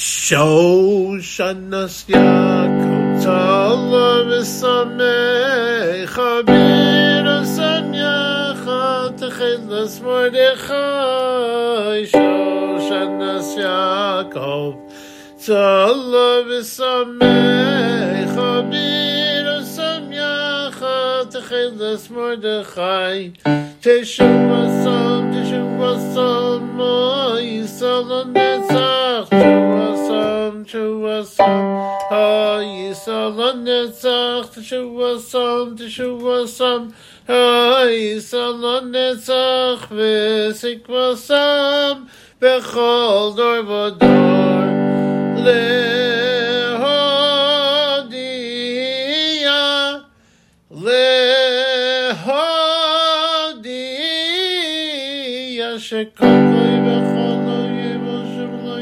Shoshanasya kotala v'samecha b'rasanyacha techedlas mordechai Shoshanasya kotala v'samecha b'rasanyacha techedlas mordechai Teshuvasam, teshuvasam Teshuvasam, Ha'isa Lanetzach, Teshuvasam, Teshuvasam, Ha'isa Lanetzach, V'sikvasam, Bechol Dor V'dor, Lehodia, Lehodia, Shekokoy Bechol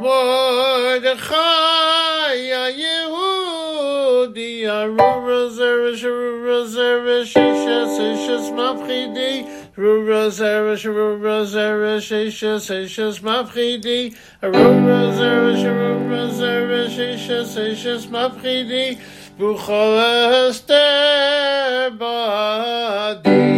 Mordechai Yehudi Arura Zeresh Arura Zeresh Ishes Ishes Mafchidi Arura Zeresh Arura Zeresh Ishes Ishes Mafchidi Arura Zeresh Arura Zeresh Ishes Ishes Mafchidi Buchol Esther Badi